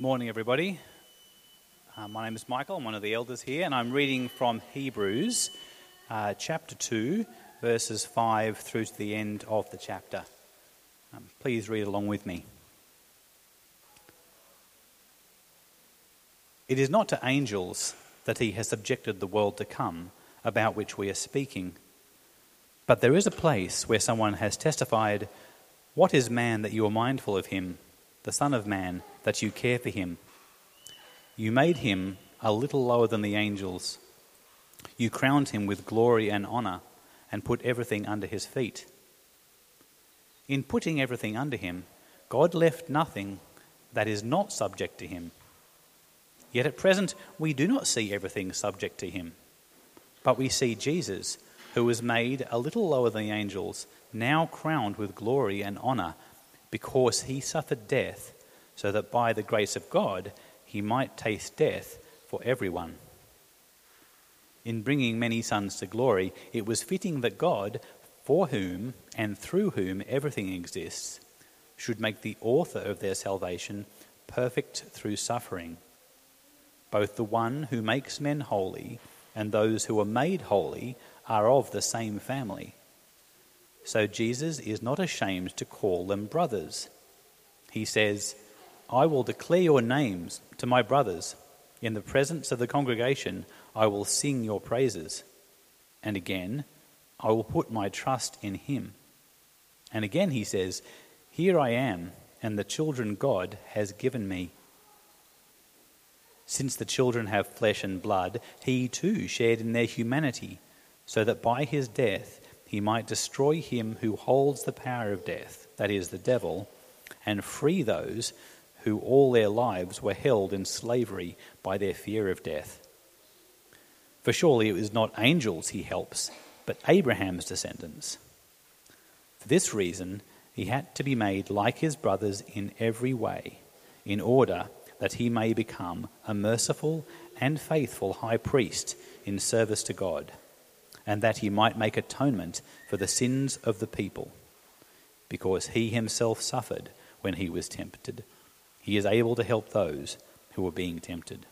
Morning, everybody. Uh, my name is Michael. I'm one of the elders here, and I'm reading from Hebrews uh, chapter 2, verses 5 through to the end of the chapter. Um, please read along with me. It is not to angels that he has subjected the world to come, about which we are speaking. But there is a place where someone has testified, What is man that you are mindful of him, the Son of Man? that you care for him. You made him a little lower than the angels. You crowned him with glory and honor and put everything under his feet. In putting everything under him, God left nothing that is not subject to him. Yet at present, we do not see everything subject to him. But we see Jesus, who was made a little lower than the angels, now crowned with glory and honor because he suffered death so that by the grace of God he might taste death for everyone. In bringing many sons to glory, it was fitting that God, for whom and through whom everything exists, should make the author of their salvation perfect through suffering. Both the one who makes men holy and those who are made holy are of the same family. So Jesus is not ashamed to call them brothers. He says, I will declare your names to my brothers. In the presence of the congregation, I will sing your praises. And again, I will put my trust in him. And again, he says, Here I am, and the children God has given me. Since the children have flesh and blood, he too shared in their humanity, so that by his death he might destroy him who holds the power of death, that is, the devil, and free those who all their lives were held in slavery by their fear of death. For surely it is not angels he helps, but Abraham's descendants. For this reason, he had to be made like his brothers in every way, in order that he may become a merciful and faithful high priest in service to God, and that he might make atonement for the sins of the people, because he himself suffered when he was tempted he is able to help those who are being tempted.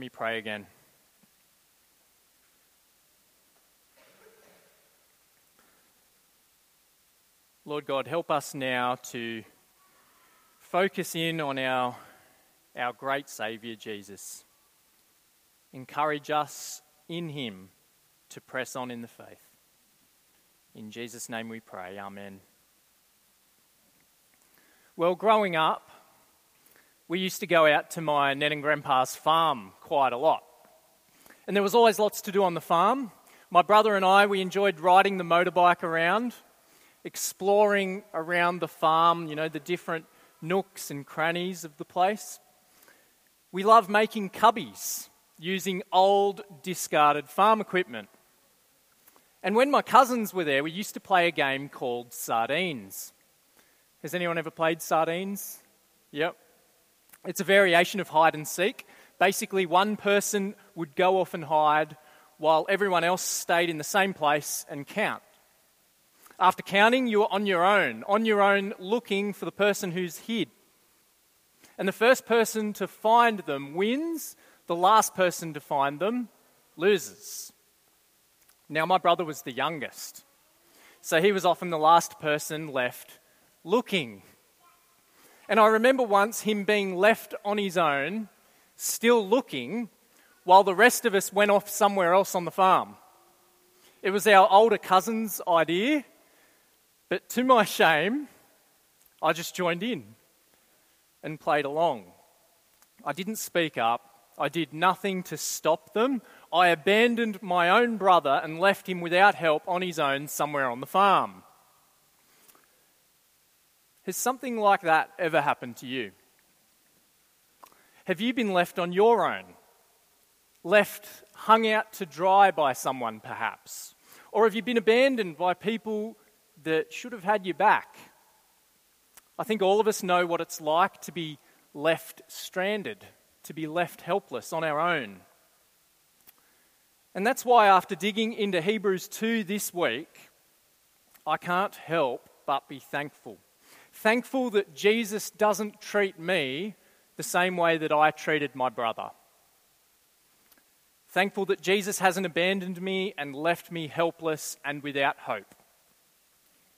Let me pray again. Lord God, help us now to focus in on our, our great Saviour, Jesus. Encourage us in Him to press on in the faith. In Jesus' name we pray. Amen. Well, growing up, we used to go out to my Ned and Grandpa's farm quite a lot. And there was always lots to do on the farm. My brother and I, we enjoyed riding the motorbike around exploring around the farm, you know, the different nooks and crannies of the place. We love making cubbies using old, discarded farm equipment. And when my cousins were there, we used to play a game called Sardines. Has anyone ever played Sardines? Yep. It's a variation of hide and seek. Basically, one person would go off and hide while everyone else stayed in the same place and count. After counting, you are on your own, on your own looking for the person who's hid. And the first person to find them wins, the last person to find them loses. Now, my brother was the youngest, so he was often the last person left looking. And I remember once him being left on his own, still looking, while the rest of us went off somewhere else on the farm. It was our older cousin's idea, but to my shame, I just joined in and played along. I didn't speak up. I did nothing to stop them. I abandoned my own brother and left him without help on his own somewhere on the farm. Has something like that ever happened to you? Have you been left on your own? Left hung out to dry by someone, perhaps? Or have you been abandoned by people that should have had you back? I think all of us know what it's like to be left stranded, to be left helpless on our own. And that's why, after digging into Hebrews 2 this week, I can't help but be thankful. Thankful that Jesus doesn't treat me the same way that I treated my brother. Thankful that Jesus hasn't abandoned me and left me helpless and without hope,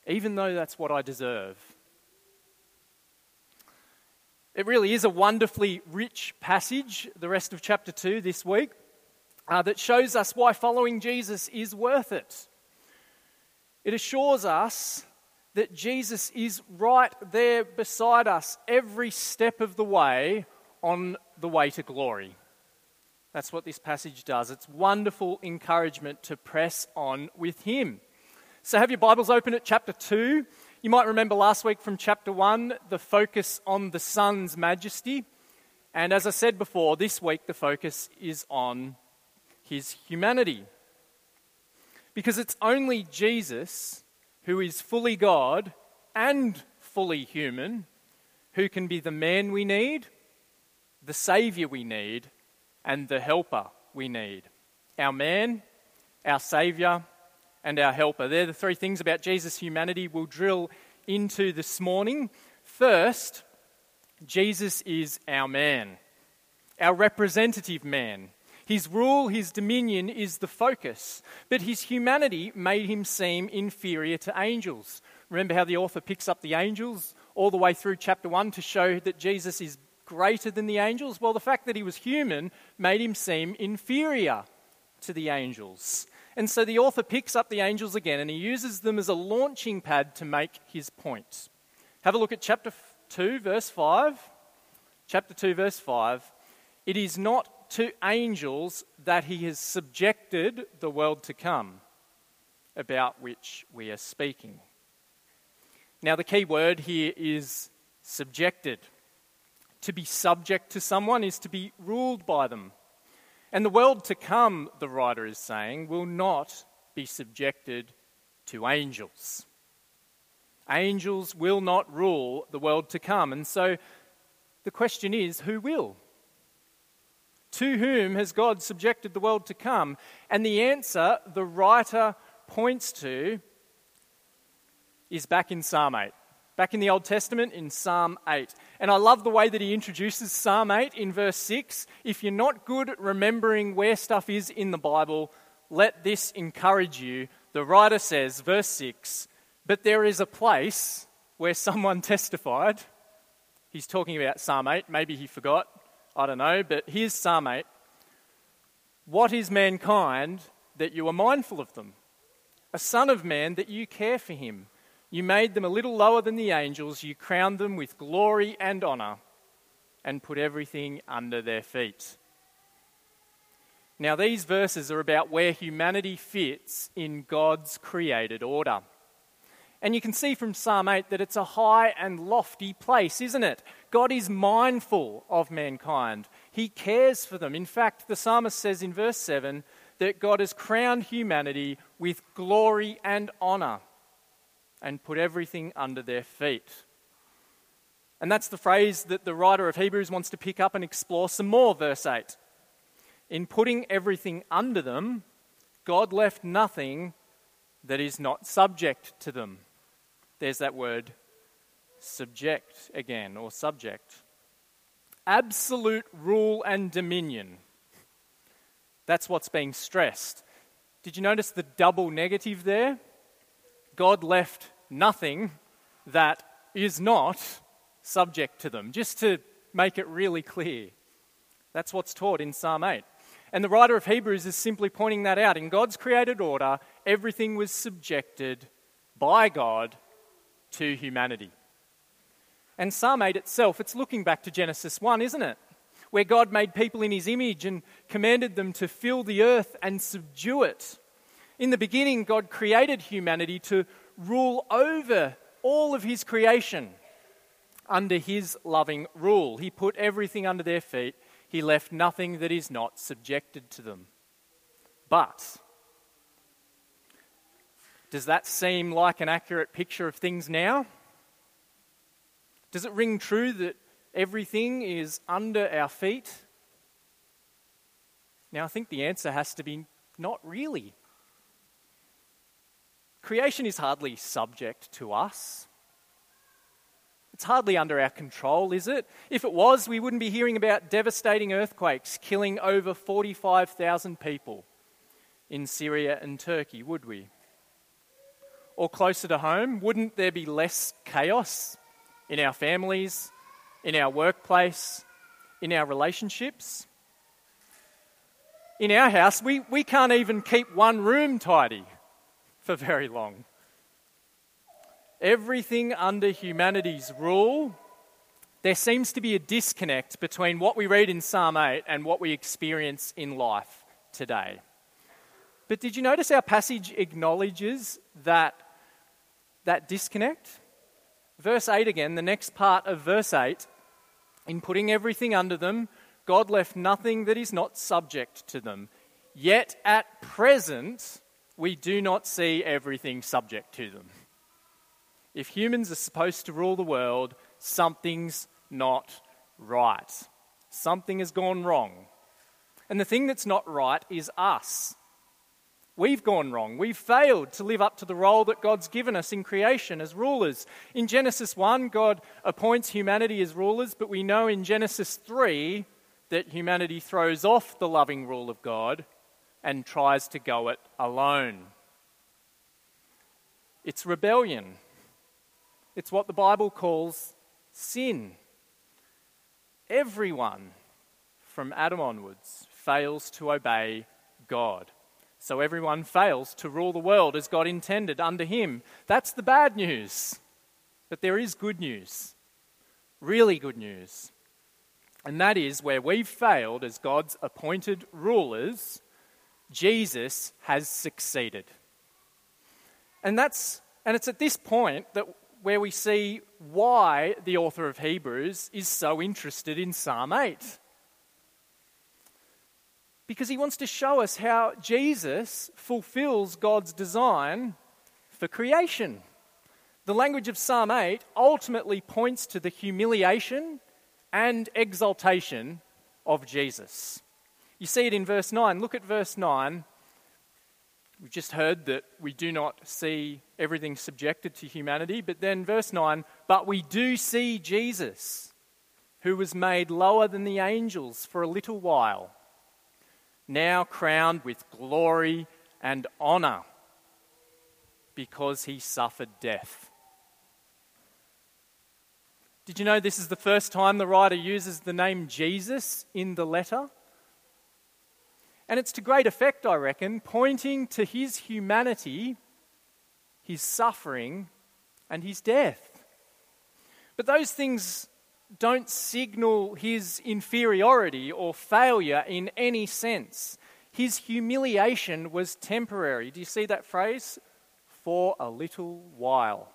even though that's what I deserve. It really is a wonderfully rich passage, the rest of chapter 2 this week, uh, that shows us why following Jesus is worth it. It assures us that Jesus is right there beside us every step of the way on the way to glory. That's what this passage does. It's wonderful encouragement to press on with Him. So, have your Bibles open at chapter 2. You might remember last week from chapter 1 the focus on the Son's majesty. And as I said before, this week the focus is on His humanity. Because it's only Jesus who is fully God and fully human who can be the man we need, the Saviour we need, and the helper we need. Our man, our Saviour, and our helper. They're the three things about Jesus' humanity we'll drill into this morning. First, Jesus is our man, our representative man. His rule, his dominion is the focus, but his humanity made him seem inferior to angels. Remember how the author picks up the angels all the way through chapter 1 to show that Jesus is greater than the angels? Well, the fact that he was human made him seem inferior to the angels. And so the author picks up the angels again and he uses them as a launching pad to make his point. Have a look at chapter 2, verse 5. Chapter 2, verse 5. It is not to angels that he has subjected the world to come, about which we are speaking. Now, the key word here is subjected. To be subject to someone is to be ruled by them. And the world to come, the writer is saying, will not be subjected to angels. Angels will not rule the world to come. And so the question is who will? To whom has God subjected the world to come? And the answer the writer points to is back in Psalm 8 back in the Old Testament in Psalm 8. And I love the way that he introduces Psalm 8 in verse 6. If you're not good at remembering where stuff is in the Bible, let this encourage you. The writer says, verse 6, but there is a place where someone testified. He's talking about Psalm 8. Maybe he forgot. I don't know. But here's Psalm 8. What is mankind that you are mindful of them? A son of man that you care for him. You made them a little lower than the angels. You crowned them with glory and honor and put everything under their feet. Now, these verses are about where humanity fits in God's created order. And you can see from Psalm 8 that it's a high and lofty place, isn't it? God is mindful of mankind, He cares for them. In fact, the psalmist says in verse 7 that God has crowned humanity with glory and honor and put everything under their feet. And that's the phrase that the writer of Hebrews wants to pick up and explore some more, verse 8. In putting everything under them, God left nothing that is not subject to them. There's that word subject again, or subject. Absolute rule and dominion. That's what's being stressed. Did you notice the double negative there? God left nothing that is not subject to them, just to make it really clear. That's what's taught in Psalm 8. And the writer of Hebrews is simply pointing that out. In God's created order, everything was subjected by God to humanity. And Psalm 8 itself, it's looking back to Genesis 1, isn't it? Where God made people in his image and commanded them to fill the earth and subdue it. In the beginning, God created humanity to rule over all of his creation under his loving rule. He put everything under their feet, he left nothing that is not subjected to them. But Does that seem like an accurate picture of things now? Does it ring true that everything is under our feet? Now, I think the answer has to be not really. Creation is hardly subject to us. It's hardly under our control, is it? If it was, we wouldn't be hearing about devastating earthquakes killing over 45,000 people in Syria and Turkey, would we? Or closer to home, wouldn't there be less chaos in our families, in our workplace, in our relationships? In our house, we, we can't even keep one room tidy for very long. Everything under humanity's rule, there seems to be a disconnect between what we read in Psalm 8 and what we experience in life today. But did you notice our passage acknowledges that, that disconnect? Verse 8 again, the next part of verse 8 in putting everything under them, God left nothing that is not subject to them. Yet at present, we do not see everything subject to them. If humans are supposed to rule the world, something's not right. Something has gone wrong. And the thing that's not right is us. We've gone wrong. We've failed to live up to the role that God's given us in creation as rulers. In Genesis 1, God appoints humanity as rulers, but we know in Genesis 3 that humanity throws off the loving rule of God and tries to go it alone. It's rebellion. It's what the Bible calls sin. Everyone from Adam onwards fails to obey God. So everyone fails to rule the world as God intended under him. That's the bad news. But there is good news. Really good news. And that is where we've failed as God's appointed rulers, Jesus has succeeded. And that's and it's at this point that where we see why the author of Hebrews is so interested in Psalm 8 because he wants to show us how Jesus fulfills God's design for creation. The language of Psalm 8 ultimately points to the humiliation and exaltation of Jesus. You see it in verse 9. Look at verse 9. We've just heard that we do not see everything subjected to humanity, but then verse 9, but we do see Jesus, who was made lower than the angels for a little while now crowned with glory and honor because he suffered death. Did you know this is the first time the writer uses the name Jesus in the letter? And it's to great effect, I reckon, pointing to his humanity, his suffering, and his death. But those things don't signal his inferiority or failure in any sense. His humiliation was temporary. Do you see that phrase? For a little while.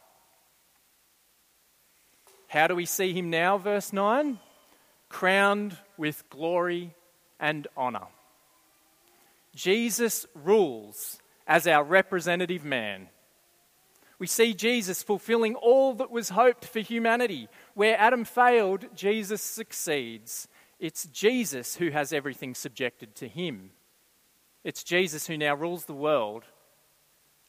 How do we see him now? Verse 9 crowned with glory and honor. Jesus rules as our representative man. We see Jesus fulfilling all that was hoped for humanity. Where Adam failed, Jesus succeeds. It's Jesus who has everything subjected to him. It's Jesus who now rules the world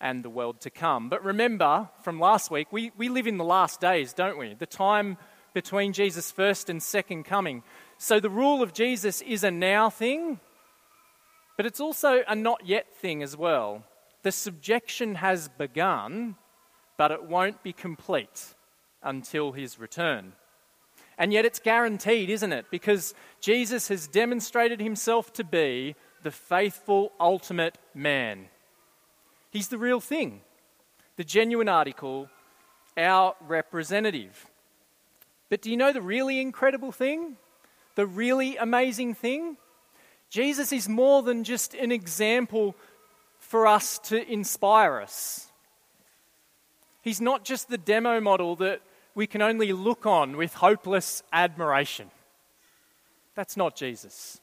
and the world to come. But remember from last week, we, we live in the last days, don't we? The time between Jesus' first and second coming. So the rule of Jesus is a now thing, but it's also a not yet thing as well. The subjection has begun, but it won't be complete until his return. And yet it's guaranteed, isn't it? Because Jesus has demonstrated himself to be the faithful ultimate man. He's the real thing, the genuine article, our representative. But do you know the really incredible thing? The really amazing thing? Jesus is more than just an example for us to inspire us. He's not just the demo model that we can only look on with hopeless admiration. That's not Jesus.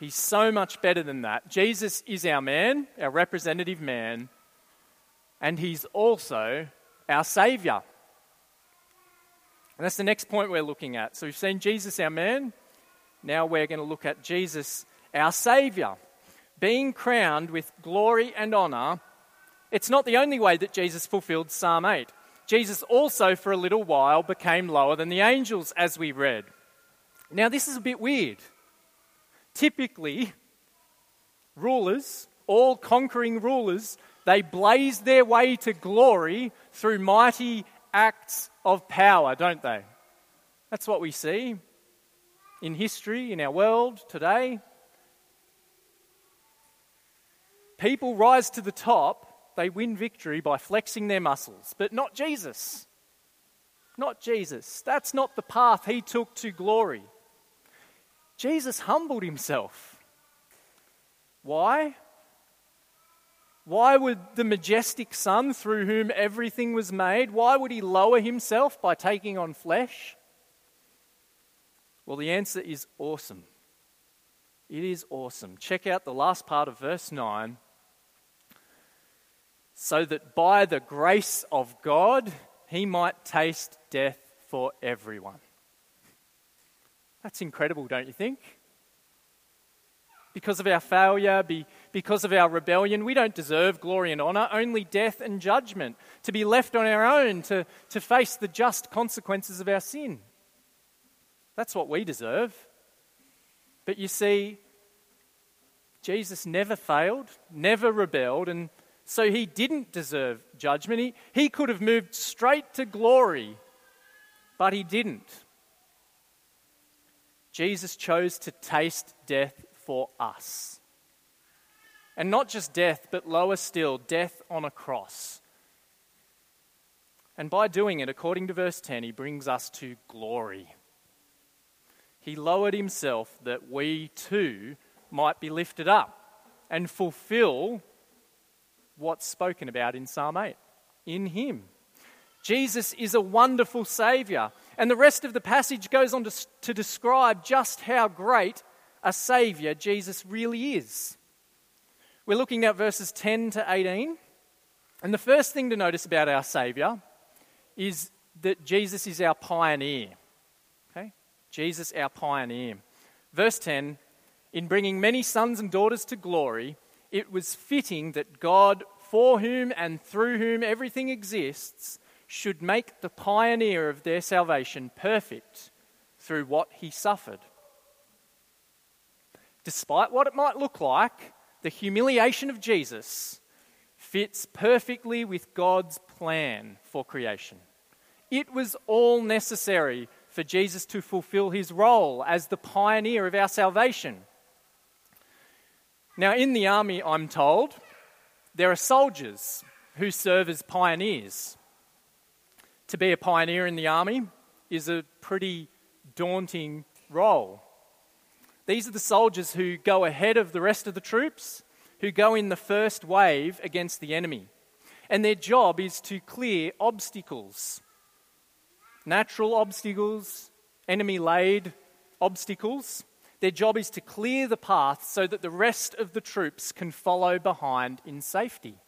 He's so much better than that. Jesus is our man, our representative man, and he's also our Savior. And that's the next point we're looking at. So we've seen Jesus, our man. Now we're going to look at Jesus, our Savior. Being crowned with glory and honor, it's not the only way that Jesus fulfilled Psalm 8. Jesus also, for a little while, became lower than the angels, as we read. Now, this is a bit weird. Typically, rulers, all conquering rulers, they blaze their way to glory through mighty acts of power, don't they? That's what we see in history, in our world today. People rise to the top they win victory by flexing their muscles, but not Jesus. Not Jesus. That's not the path he took to glory. Jesus humbled himself. Why? Why would the majestic Son, through whom everything was made, why would he lower himself by taking on flesh? Well, the answer is awesome. It is awesome. Check out the last part of verse 9 so that by the grace of God he might taste death for everyone. That's incredible, don't you think? Because of our failure, because of our rebellion, we don't deserve glory and honour, only death and judgment, to be left on our own to, to face the just consequences of our sin. That's what we deserve. But you see, Jesus never failed, never rebelled, and so he didn't deserve judgment. He, he could have moved straight to glory, but he didn't. Jesus chose to taste death for us. And not just death, but lower still, death on a cross. And by doing it, according to verse 10, he brings us to glory. He lowered himself that we too might be lifted up and fulfill what's spoken about in Psalm 8 in Him. Jesus is a wonderful Saviour. And the rest of the passage goes on to, to describe just how great a Saviour Jesus really is. We're looking at verses 10 to 18. And the first thing to notice about our Saviour is that Jesus is our pioneer. Okay? Jesus, our pioneer. Verse 10 In bringing many sons and daughters to glory, it was fitting that God, for whom and through whom everything exists, should make the pioneer of their salvation perfect through what he suffered. Despite what it might look like, the humiliation of Jesus fits perfectly with God's plan for creation. It was all necessary for Jesus to fulfill his role as the pioneer of our salvation. Now, in the army, I'm told, there are soldiers who serve as pioneers. To be a pioneer in the army is a pretty daunting role. These are the soldiers who go ahead of the rest of the troops, who go in the first wave against the enemy. And their job is to clear obstacles natural obstacles, enemy laid obstacles. Their job is to clear the path so that the rest of the troops can follow behind in safety.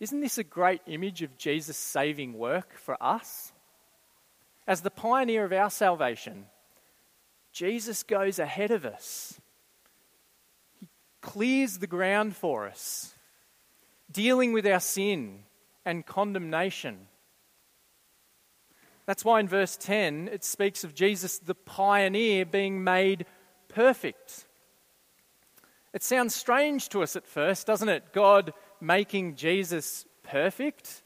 Isn't this a great image of Jesus' saving work for us? As the pioneer of our salvation, Jesus goes ahead of us. He clears the ground for us, dealing with our sin and condemnation that's why in verse 10 it speaks of Jesus, the pioneer, being made perfect. It sounds strange to us at first, doesn't it? God making Jesus perfect.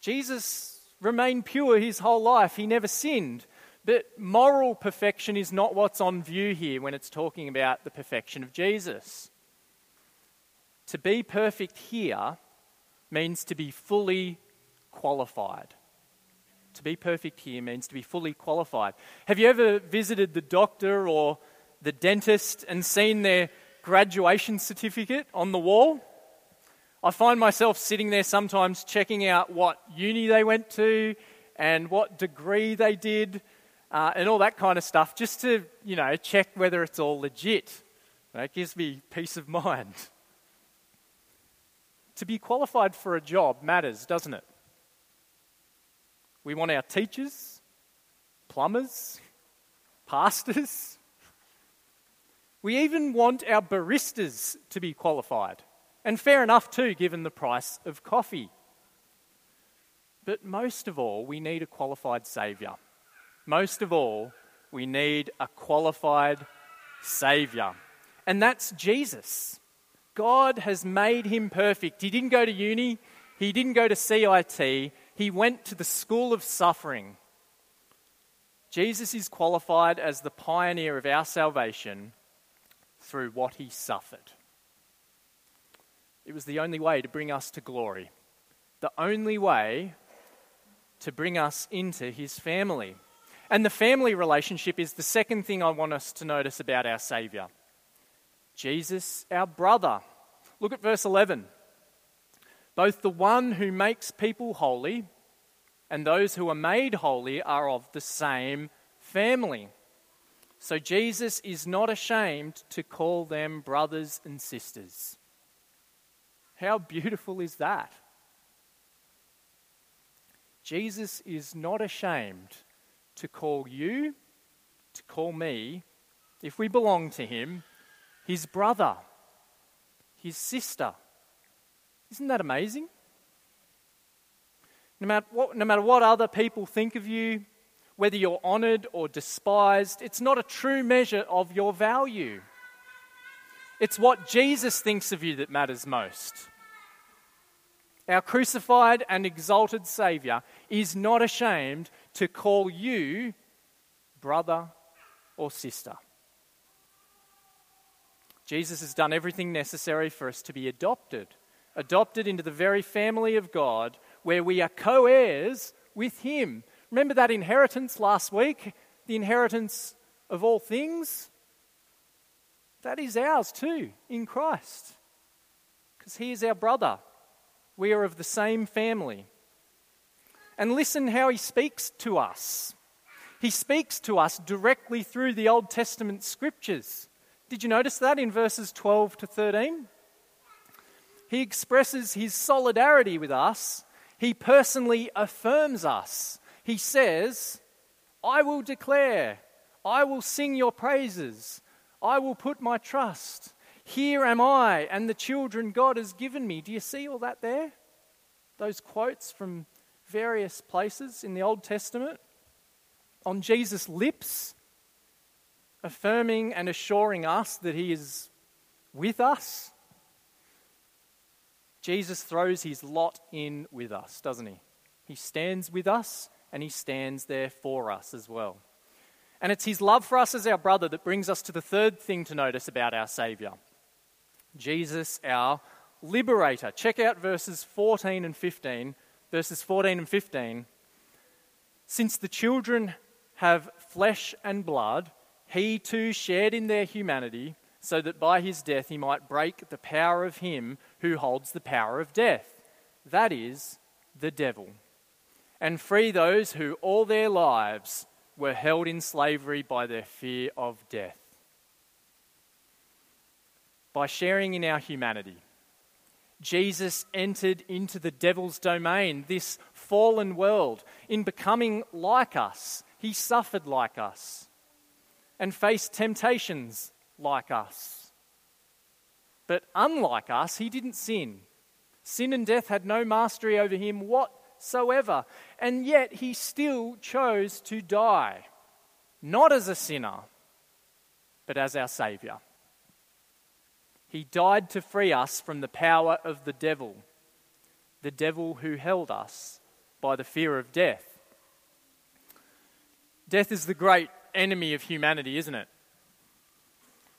Jesus remained pure his whole life, he never sinned. But moral perfection is not what's on view here when it's talking about the perfection of Jesus. To be perfect here means to be fully qualified. To be perfect here means to be fully qualified. Have you ever visited the doctor or the dentist and seen their graduation certificate on the wall? I find myself sitting there sometimes checking out what uni they went to and what degree they did. uh, and all that kind of stuff, just to, you know, check whether it's all legit. That gives me peace of mind. To be qualified for a job matters, doesn't it? We want our teachers, plumbers, pastors. We even want our baristas to be qualified. And fair enough, too, given the price of coffee. But most of all, we need a qualified Saviour. Most of all, we need a qualified Saviour. And that's Jesus. God has made him perfect. He didn't go to uni, he didn't go to CIT, he went to the school of suffering. Jesus is qualified as the pioneer of our salvation through what he suffered. It was the only way to bring us to glory, the only way to bring us into his family. And the family relationship is the second thing I want us to notice about our Saviour. Jesus, our brother. Look at verse 11. Both the one who makes people holy and those who are made holy are of the same family. So Jesus is not ashamed to call them brothers and sisters. How beautiful is that? Jesus is not ashamed to call you, to call me, if we belong to him, his brother, his sister. Isn't that amazing? No matter, what, no matter what other people think of you, whether you're honored or despised, it's not a true measure of your value. It's what Jesus thinks of you that matters most. Our crucified and exalted Saviour is not ashamed to call you brother or sister. Jesus has done everything necessary for us to be adopted, adopted into the very family of God, where we are co heirs with Him. Remember that inheritance last week? The inheritance of all things? That is ours too in Christ, because He is our brother. We are of the same family. And listen how He speaks to us. He speaks to us directly through the Old Testament scriptures. Did you notice that in verses 12 to 13? He expresses his solidarity with us. He personally affirms us. He says, I will declare, I will sing your praises, I will put my trust. Here am I and the children God has given me. Do you see all that there? Those quotes from various places in the Old Testament. On Jesus' lips, affirming and assuring us that He is with us, Jesus throws his lot in with us, doesn't he? He stands with us and he stands there for us as well. And it's his love for us as our brother that brings us to the third thing to notice about our Saviour Jesus, our liberator. Check out verses 14 and 15. Verses 14 and 15. Since the children have flesh and blood, he too shared in their humanity, so that by his death he might break the power of him who holds the power of death, that is, the devil, and free those who all their lives were held in slavery by their fear of death. By sharing in our humanity, Jesus entered into the devil's domain, this fallen world. In becoming like us, he suffered like us and faced temptations like us. But unlike us, he didn't sin. Sin and death had no mastery over him whatsoever. And yet he still chose to die, not as a sinner, but as our Saviour. He died to free us from the power of the devil, the devil who held us by the fear of death. Death is the great enemy of humanity, isn't it?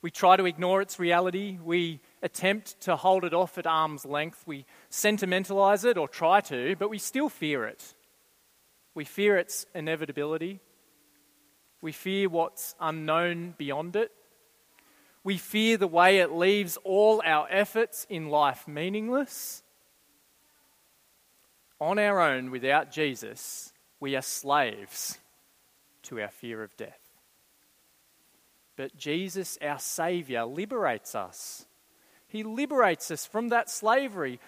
We try to ignore its reality. We attempt to hold it off at arm's length. We sentimentalize it or try to, but we still fear it. We fear its inevitability. We fear what's unknown beyond it. We fear the way it leaves all our efforts in life meaningless. On our own, without Jesus, we are slaves to our fear of death. But Jesus, our Saviour, liberates us. He liberates us from that slavery.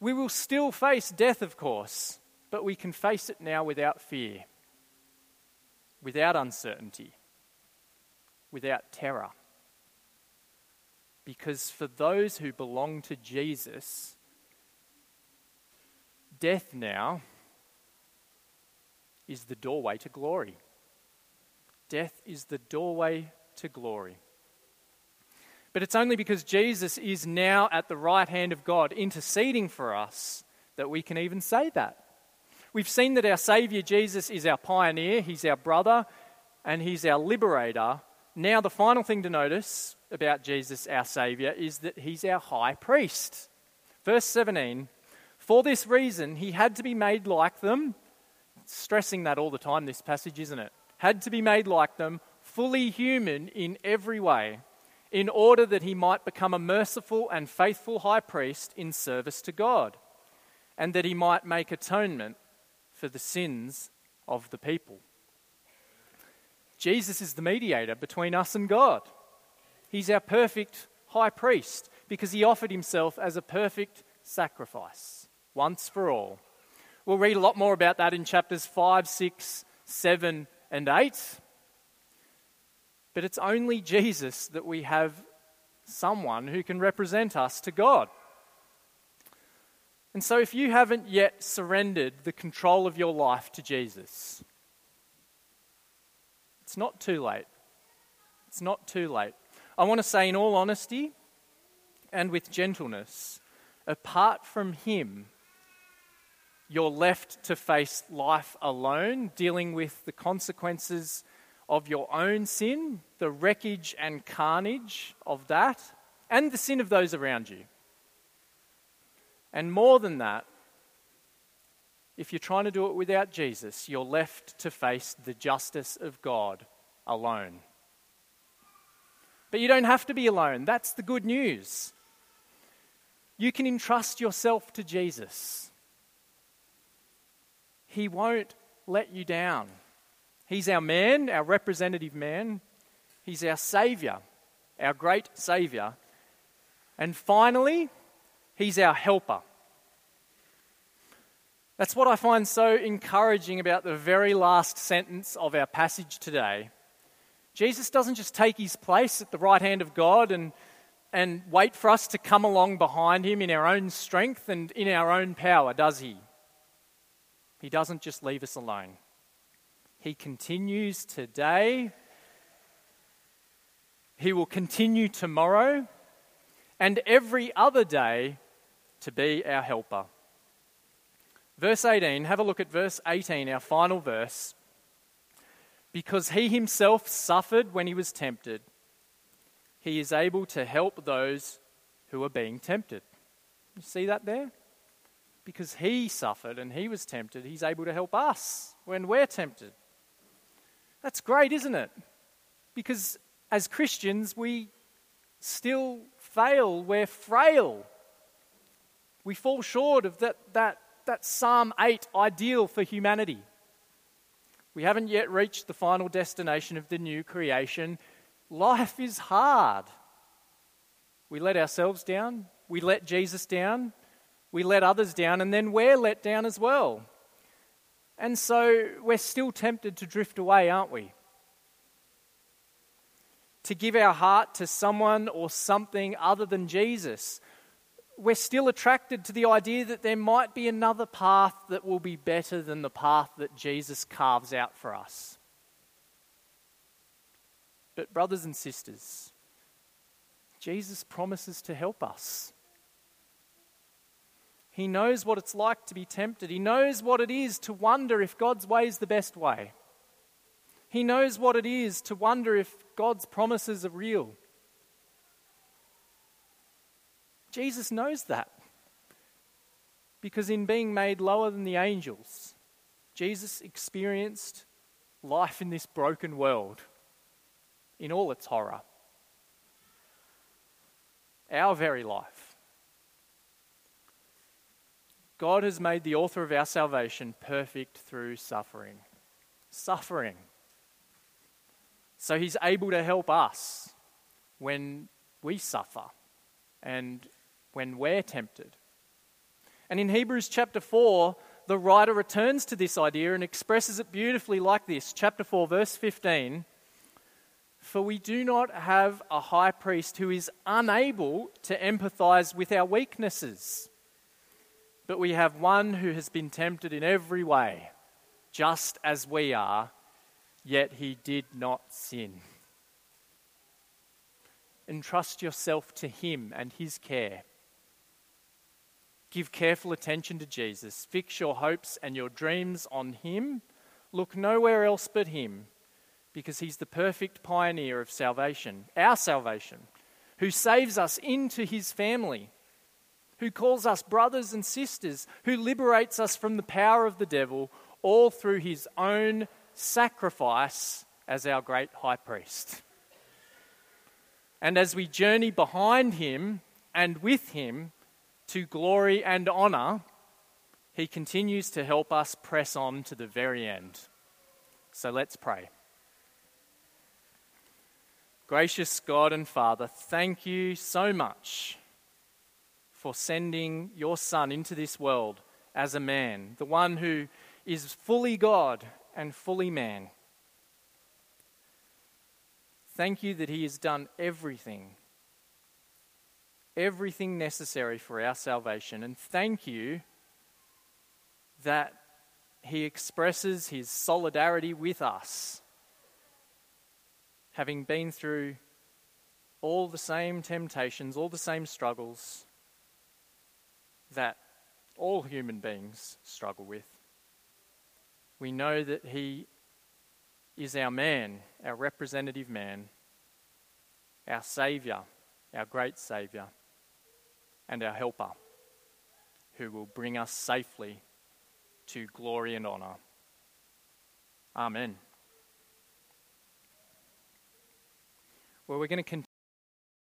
We will still face death, of course, but we can face it now without fear, without uncertainty, without terror. Because for those who belong to Jesus, death now is the doorway to glory. Death is the doorway to glory. But it's only because Jesus is now at the right hand of God interceding for us that we can even say that. We've seen that our Saviour Jesus is our pioneer, He's our brother, and He's our liberator. Now, the final thing to notice about Jesus, our Saviour, is that He's our high priest. Verse 17 For this reason, He had to be made like them. Stressing that all the time, this passage, isn't it? Had to be made like them, fully human in every way, in order that he might become a merciful and faithful high priest in service to God, and that he might make atonement for the sins of the people. Jesus is the mediator between us and God. He's our perfect high priest because he offered himself as a perfect sacrifice once for all. We'll read a lot more about that in chapters 5, 6, 7, and 8. But it's only Jesus that we have someone who can represent us to God. And so, if you haven't yet surrendered the control of your life to Jesus, it's not too late. It's not too late. I want to say, in all honesty and with gentleness, apart from Him, you're left to face life alone, dealing with the consequences of your own sin, the wreckage and carnage of that, and the sin of those around you. And more than that, if you're trying to do it without Jesus, you're left to face the justice of God alone. But you don't have to be alone. That's the good news. You can entrust yourself to Jesus. He won't let you down. He's our man, our representative man. He's our Saviour, our great Saviour. And finally, He's our helper. That's what I find so encouraging about the very last sentence of our passage today. Jesus doesn't just take his place at the right hand of God and, and wait for us to come along behind him in our own strength and in our own power, does he? He doesn't just leave us alone. He continues today. He will continue tomorrow and every other day to be our helper. Verse 18, have a look at verse 18, our final verse. Because he himself suffered when he was tempted, he is able to help those who are being tempted. You see that there? Because he suffered and he was tempted, he's able to help us when we're tempted. That's great, isn't it? Because as Christians, we still fail. We're frail. We fall short of that, that, that Psalm 8 ideal for humanity. We haven't yet reached the final destination of the new creation. Life is hard. We let ourselves down, we let Jesus down, we let others down, and then we're let down as well. And so we're still tempted to drift away, aren't we? To give our heart to someone or something other than Jesus. We're still attracted to the idea that there might be another path that will be better than the path that Jesus carves out for us. But, brothers and sisters, Jesus promises to help us. He knows what it's like to be tempted. He knows what it is to wonder if God's way is the best way. He knows what it is to wonder if God's promises are real. Jesus knows that. Because in being made lower than the angels, Jesus experienced life in this broken world in all its horror. Our very life. God has made the author of our salvation perfect through suffering. Suffering. So he's able to help us when we suffer and when we're tempted. And in Hebrews chapter 4, the writer returns to this idea and expresses it beautifully like this. Chapter 4, verse 15 For we do not have a high priest who is unable to empathize with our weaknesses, but we have one who has been tempted in every way, just as we are, yet he did not sin. Entrust yourself to him and his care. Give careful attention to Jesus. Fix your hopes and your dreams on Him. Look nowhere else but Him, because He's the perfect pioneer of salvation, our salvation, who saves us into His family, who calls us brothers and sisters, who liberates us from the power of the devil, all through His own sacrifice as our great high priest. And as we journey behind Him and with Him, to glory and honor, he continues to help us press on to the very end. So let's pray. Gracious God and Father, thank you so much for sending your Son into this world as a man, the one who is fully God and fully man. Thank you that he has done everything everything necessary for our salvation. And thank you that He expresses His solidarity with us, having been through all the same temptations, all the same struggles that all human beings struggle with. We know that He is our man, our representative man, our Saviour, our great Saviour and our helper, who will bring us safely to glory and honor. Amen. Well, we're going to continue.